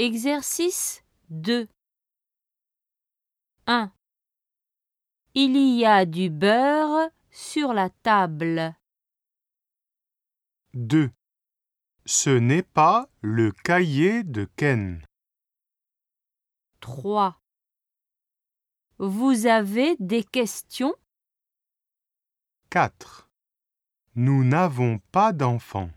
Exercice 2 1. Il y a du beurre sur la table. 2. Ce n'est pas le cahier de Ken. 3. Vous avez des questions? 4. Nous n'avons pas d'enfants.